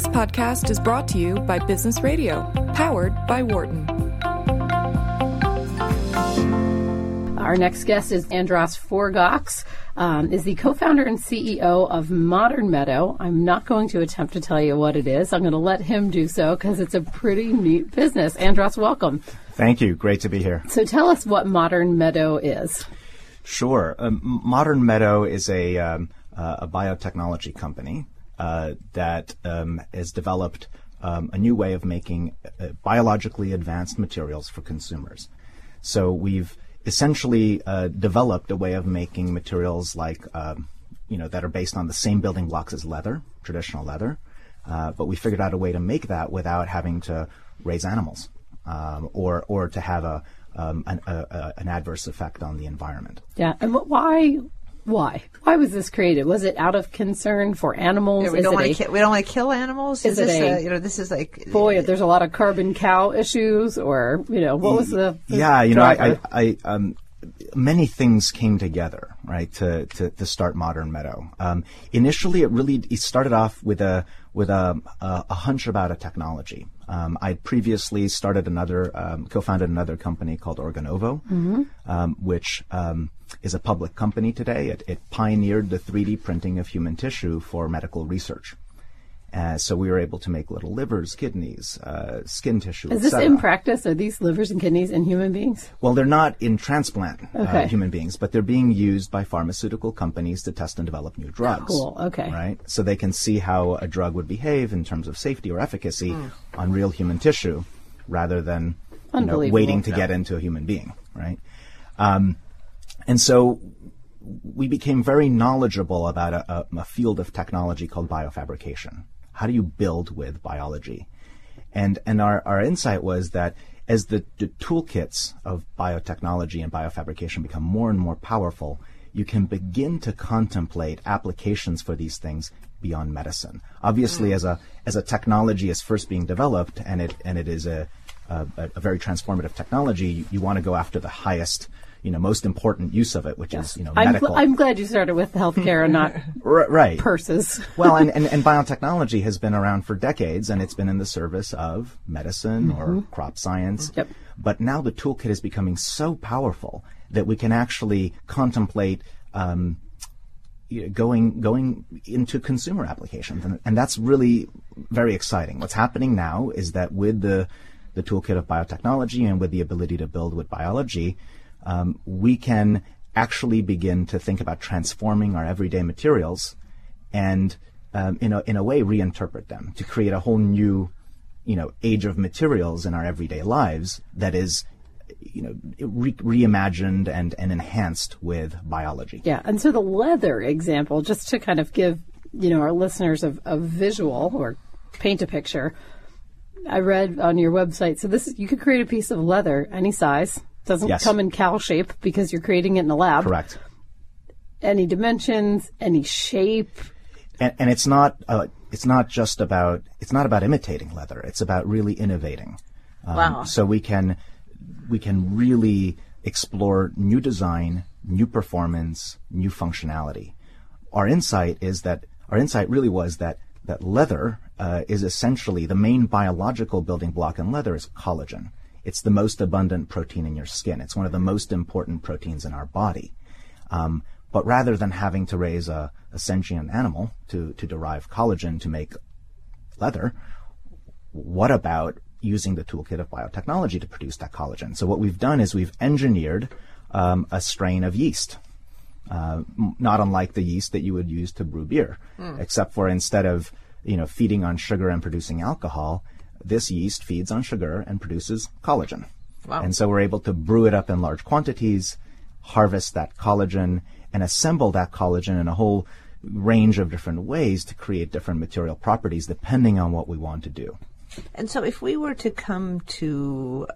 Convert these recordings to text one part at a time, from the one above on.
This podcast is brought to you by Business Radio, powered by Wharton. Our next guest is Andras Forgacs, um, is the co-founder and CEO of Modern Meadow. I'm not going to attempt to tell you what it is. I'm going to let him do so because it's a pretty neat business. Andras, welcome. Thank you. Great to be here. So tell us what Modern Meadow is. Sure. Um, Modern Meadow is a, um, uh, a biotechnology company uh, that um, has developed um, a new way of making uh, biologically advanced materials for consumers. So we've essentially uh, developed a way of making materials like, um, you know, that are based on the same building blocks as leather, traditional leather, uh, but we figured out a way to make that without having to raise animals um, or or to have a, um, an, a, a, an adverse effect on the environment. Yeah, and why why? Why was this created? Was it out of concern for animals? Yeah, we, don't want to ki- we don't want to kill animals. Is, is this a, a, you know this is like boy? There's a lot of carbon cow issues, or you know what was the, the yeah? You driver? know, I, I, I um, many things came together right to to, to start Modern Meadow. Um, initially, it really it started off with a with a, a, a hunch about a technology. Um, I'd previously started another, um, co-founded another company called Organovo, mm-hmm. um, which um, is a public company today. It, it, pioneered the 3D printing of human tissue for medical research. Uh, so we were able to make little livers, kidneys, uh, skin tissue. Is this in practice? Are these livers and kidneys in human beings? Well, they're not in transplant uh, okay. uh, human beings, but they're being used by pharmaceutical companies to test and develop new drugs. Cool. Okay. Right. So they can see how a drug would behave in terms of safety or efficacy mm. on real human tissue, rather than you know, waiting to yeah. get into a human being. Right. Um, and so we became very knowledgeable about a, a, a, field of technology called biofabrication. How do you build with biology? And, and our, our insight was that as the, the toolkits of biotechnology and biofabrication become more and more powerful, you can begin to contemplate applications for these things beyond medicine. Obviously, mm. as a as a technology is first being developed, and it and it is a a, a very transformative technology, you, you want to go after the highest you know most important use of it, which yes. is you know I'm medical. Gl- I'm glad you started with healthcare and not right purses. well, and, and, and biotechnology has been around for decades, and it's been in the service of medicine mm-hmm. or crop science. Yep. But now the toolkit is becoming so powerful that we can actually contemplate. Um, going going into consumer applications, and, and that's really very exciting. What's happening now is that with the the toolkit of biotechnology and with the ability to build with biology, um, we can actually begin to think about transforming our everyday materials and um, in, a, in a way reinterpret them to create a whole new you know age of materials in our everyday lives that is you know re- reimagined and, and enhanced with biology. Yeah and so the leather example just to kind of give you know our listeners a, a visual or paint a picture i read on your website so this you could create a piece of leather any size doesn't yes. come in cowl shape because you're creating it in the lab. Correct. Any dimensions, any shape. And, and it's not uh, it's not just about it's not about imitating leather. It's about really innovating. Um, wow. So we can we can really explore new design, new performance, new functionality. Our insight is that our insight really was that that leather uh, is essentially the main biological building block in leather is collagen. It's the most abundant protein in your skin. It's one of the most important proteins in our body. Um, but rather than having to raise a, a sentient animal to, to derive collagen to make leather, what about using the toolkit of biotechnology to produce that collagen? So what we've done is we've engineered um, a strain of yeast, uh, not unlike the yeast that you would use to brew beer, mm. except for instead of you know feeding on sugar and producing alcohol, this yeast feeds on sugar and produces collagen. Wow. And so we're able to brew it up in large quantities, harvest that collagen, and assemble that collagen in a whole range of different ways to create different material properties depending on what we want to do. And so if we were to come to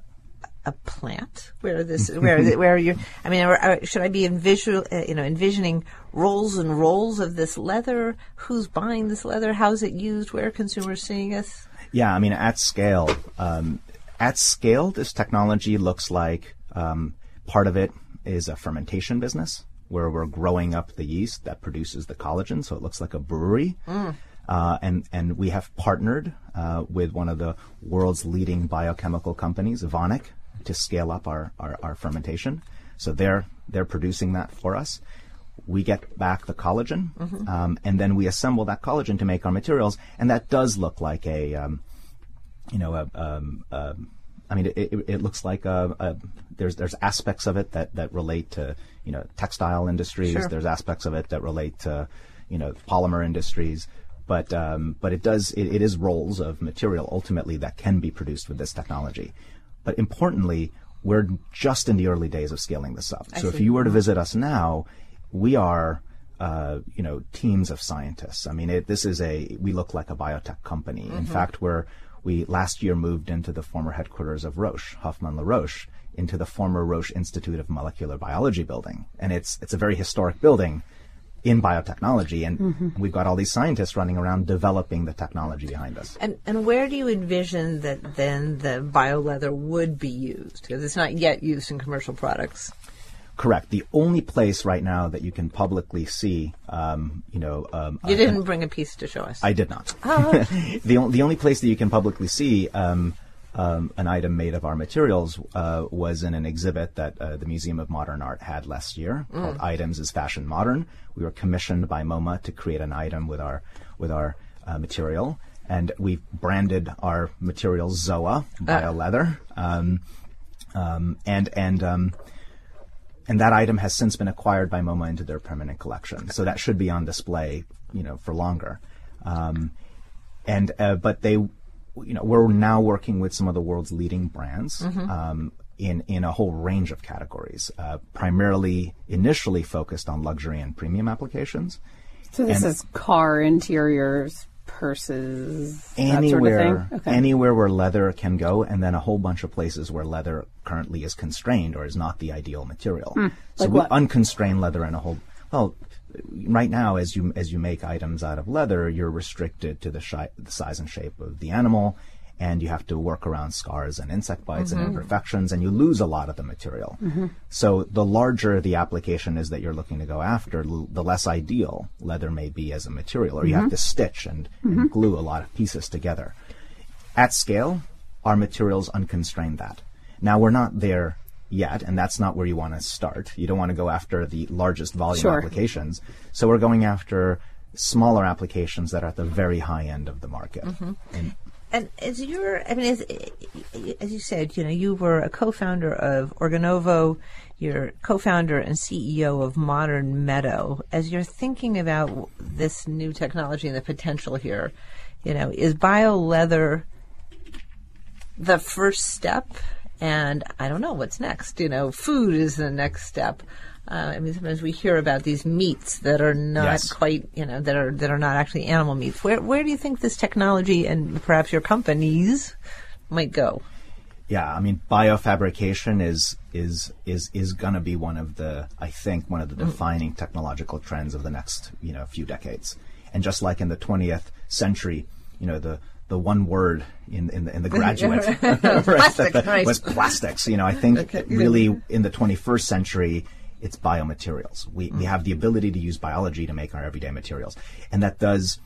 a plant where this where where you I mean should I be envision uh, you know envisioning rolls and rolls of this leather who's buying this leather how's it used where are consumers seeing it yeah, I mean, at scale, um, at scale, this technology looks like um, part of it is a fermentation business where we're growing up the yeast that produces the collagen, so it looks like a brewery. Mm. Uh, and, and we have partnered uh, with one of the world's leading biochemical companies, Evonik, to scale up our, our, our fermentation. So they're, they're producing that for us. We get back the collagen, um, and then we assemble that collagen to make our materials, and that does look like a, um, you know, a, um, um, I mean, it, it, it looks like a, a, there's there's aspects of it that, that relate to you know textile industries. Sure. There's aspects of it that relate to you know polymer industries. But um, but it does it, it is rolls of material ultimately that can be produced with this technology. But importantly, we're just in the early days of scaling this up. so if you were to visit us now, we are uh, you know teams of scientists. I mean, it, this is a we look like a biotech company. In fact, we're we last year moved into the former headquarters of Roche, Hoffmann La Roche, into the former Roche Institute of Molecular Biology building, and it's it's a very historic building in biotechnology, and we've got all these scientists running around developing the technology behind us. And and where do you envision that then the bio leather would be used? Because it's not yet used in commercial products. Correct. The only place right now that you can publicly see, um, you know, um, You didn't bring a piece to show us. I did not. Oh. the, on- the only place that you can publicly see um, um, an item made of our materials uh, was in an exhibit that uh, the Museum of Modern Art had last year called "Items is Fashion Modern." We were commissioned by MoMA to create an item with our with our uh, material, and we branded our material Zoa bio leather, um, um, and and um, and that item has since been acquired by MoMA into their permanent collection. So that should be on display, you know, for longer. Um, and uh, but they, you know, we're now working with some of the world's leading brands um, in in a whole range of categories, uh, primarily initially focused on luxury and premium applications. So this And- is car interiors, purses, anywhere sort of thing. Okay. anywhere where leather can go and then a whole bunch of places where leather currently is constrained or is not the ideal material so Hmm. Like we what? unconstrained leather in a whole well right now as you as you make items out of leather you're restricted to the, shi- the size and shape of the animal and you have to work around scars and insect bites Mm-hmm. and imperfections and you lose a lot of the material so the larger the application is that you're looking to go after l- the less ideal leather may be as a material or you Mm-hmm. have to stitch and, and glue a lot of pieces together at scale, our materials unconstrain that. Now we're not there yet, and that's not where you want to start. You don't want to go after the largest volume Sure. applications. So we're going after smaller applications that are at the very high end of the market. And And as you're, I mean, as, as you said, you know, you were a co-founder of Organovo, you're co-founder and CEO of Modern Meadow. As you're thinking about this new technology and the potential here, you know, is bio leather the first step? And I don't know what's next. You know, food is the next step. Uh, I mean, sometimes we hear about these meats that are not Yes. quite, you know, that are that are not actually animal meats. Where where do you think this technology and perhaps your companies might go? yeah, I mean, biofabrication is is is is going to be one of the, I think, one of the defining technological trends of the next, you know, few decades. And just like in the 20th century, you know, the the one word in in the, in the graduate right, Plastics, right. was plastics. You know, I think really in the 21st century, it's biomaterials. We we have the ability to use biology to make our everyday materials, and that does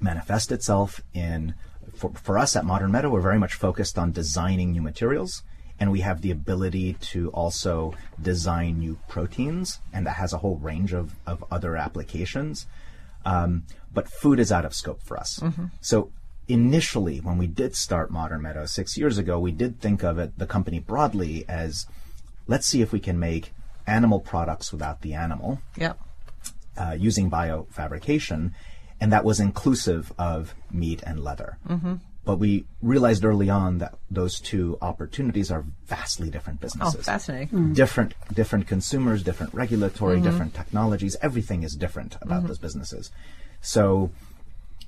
manifest itself in for, for us at Modern Meadow, we're very much focused on designing new materials. And we have the ability to also design new proteins, and that has a whole range of, of other applications. Um, but food is out of scope for us. So initially, when we did start Modern Meadow six years ago, we did think of it, the company broadly, as let's see if we can make animal products without the animal Yeah. uh, using biofabrication, and that was inclusive of meat and leather. Mm-hmm. But we realized early on that those two opportunities are vastly different businesses. Oh, businesses. fascinating. Different, different consumers, different regulatory, different technologies. Everything is different about those businesses. So,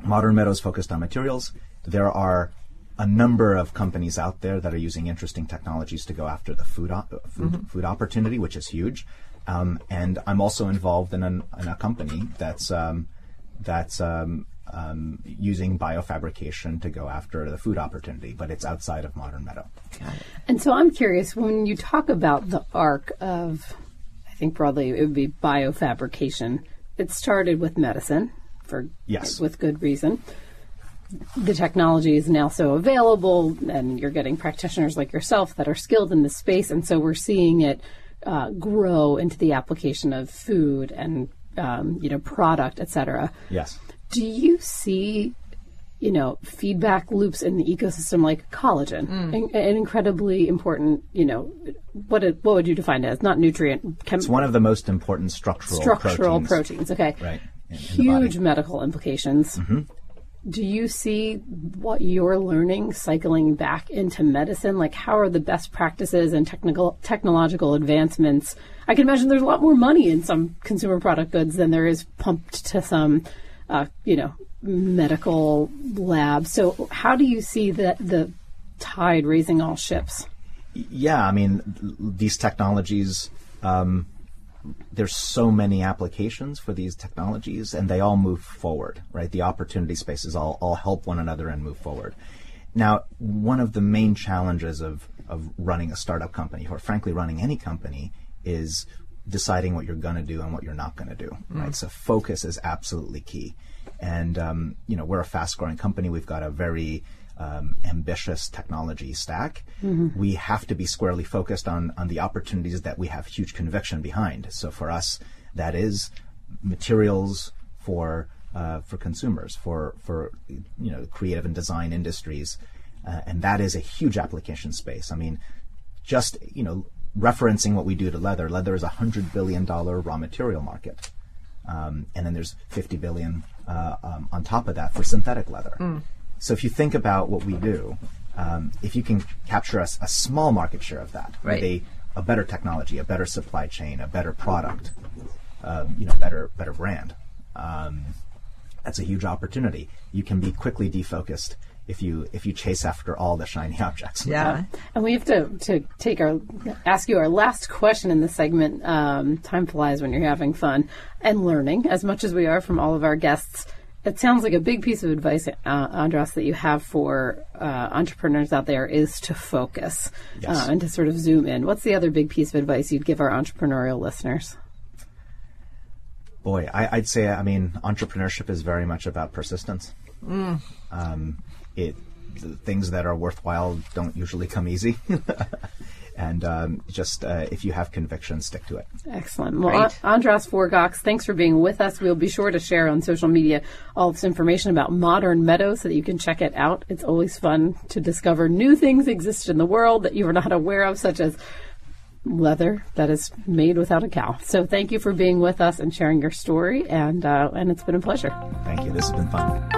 Modern Meadows focused on materials. There are a number of companies out there that are using interesting technologies to go after the food op- food, food opportunity, which is huge. Um, and I'm also involved in, an, in a company that's um, that's um, um, using biofabrication to go after the food opportunity, but it's outside of Modern Meadow. And so I'm curious when you talk about the arc of, I think broadly it would be biofabrication. It started with medicine for Yes. with good reason. The technology is now so available, and you're getting practitioners like yourself that are skilled in this space, and so we're seeing it uh, grow into the application of food and um, you know product, et cetera. Yes. Do you see, you know, feedback loops in the ecosystem like collagen, an, an incredibly important, you know, what it, what would you define it as? Not nutrient, chem- It's one of the most important structural structural proteins. proteins. Okay, Right. in- in Huge medical implications. Do you see what you're learning cycling back into medicine? Like, how are the best practices and technical technological advancements? I can imagine there's a lot more money in some consumer product goods than there is pumped to some, uh, you know, medical lab. So, how do you see that the tide raising all ships? Yeah, I mean, these technologies, um, there's so many applications for these technologies, and they all move forward, right? The opportunity spaces all, all help one another and move forward. Now, one of the main challenges of, of running a startup company, or frankly, running any company, is deciding what you're going to do and what you're not going to do, right? So focus is absolutely key. And, um, you know, we're a fast growing company. We've got a very um, ambitious technology stack. We have to be squarely focused on, on the opportunities that we have huge conviction behind. So for us, that is materials for uh, for consumers, for for you know creative and design industries, uh, and that is a huge application space. I mean, just you know referencing what we do to leather, leather is a hundred billion dollar raw material market, um, and then there's fifty billion uh, um, on top of that for synthetic leather. So if you think about what we do, um, if you can capture us a small market share of that Right. with a, a better technology, a better supply chain, a better product, um, you know, better better brand. Um, that's a huge opportunity. You can be quickly defocused if you if you chase after all the shiny objects. Yeah. And we have to, to take our ask you our last question in this segment. Um, time flies when you're having fun and learning as much as we are from all of our guests. It sounds like a big piece of advice, uh, Andras, that you have for uh, entrepreneurs out there is to focus Yes. uh, and to sort of zoom in. What's the other big piece of advice you'd give our entrepreneurial listeners? Boy, I, I'd say I mean entrepreneurship is very much about persistence. Um, it the things that are worthwhile don't usually come easy, and um, just uh, if you have conviction, stick to it. Excellent. Well, Great. An- Andras Forgacs, thanks for being with us. We'll be sure to share on social media all this information about Modern Meadow so that you can check it out. It's always fun to discover new things exist in the world that you are not aware of, such as leather that is made without a cow. So thank you for being with us and sharing your story, and uh, and it's been a pleasure. Thank you. This has been fun.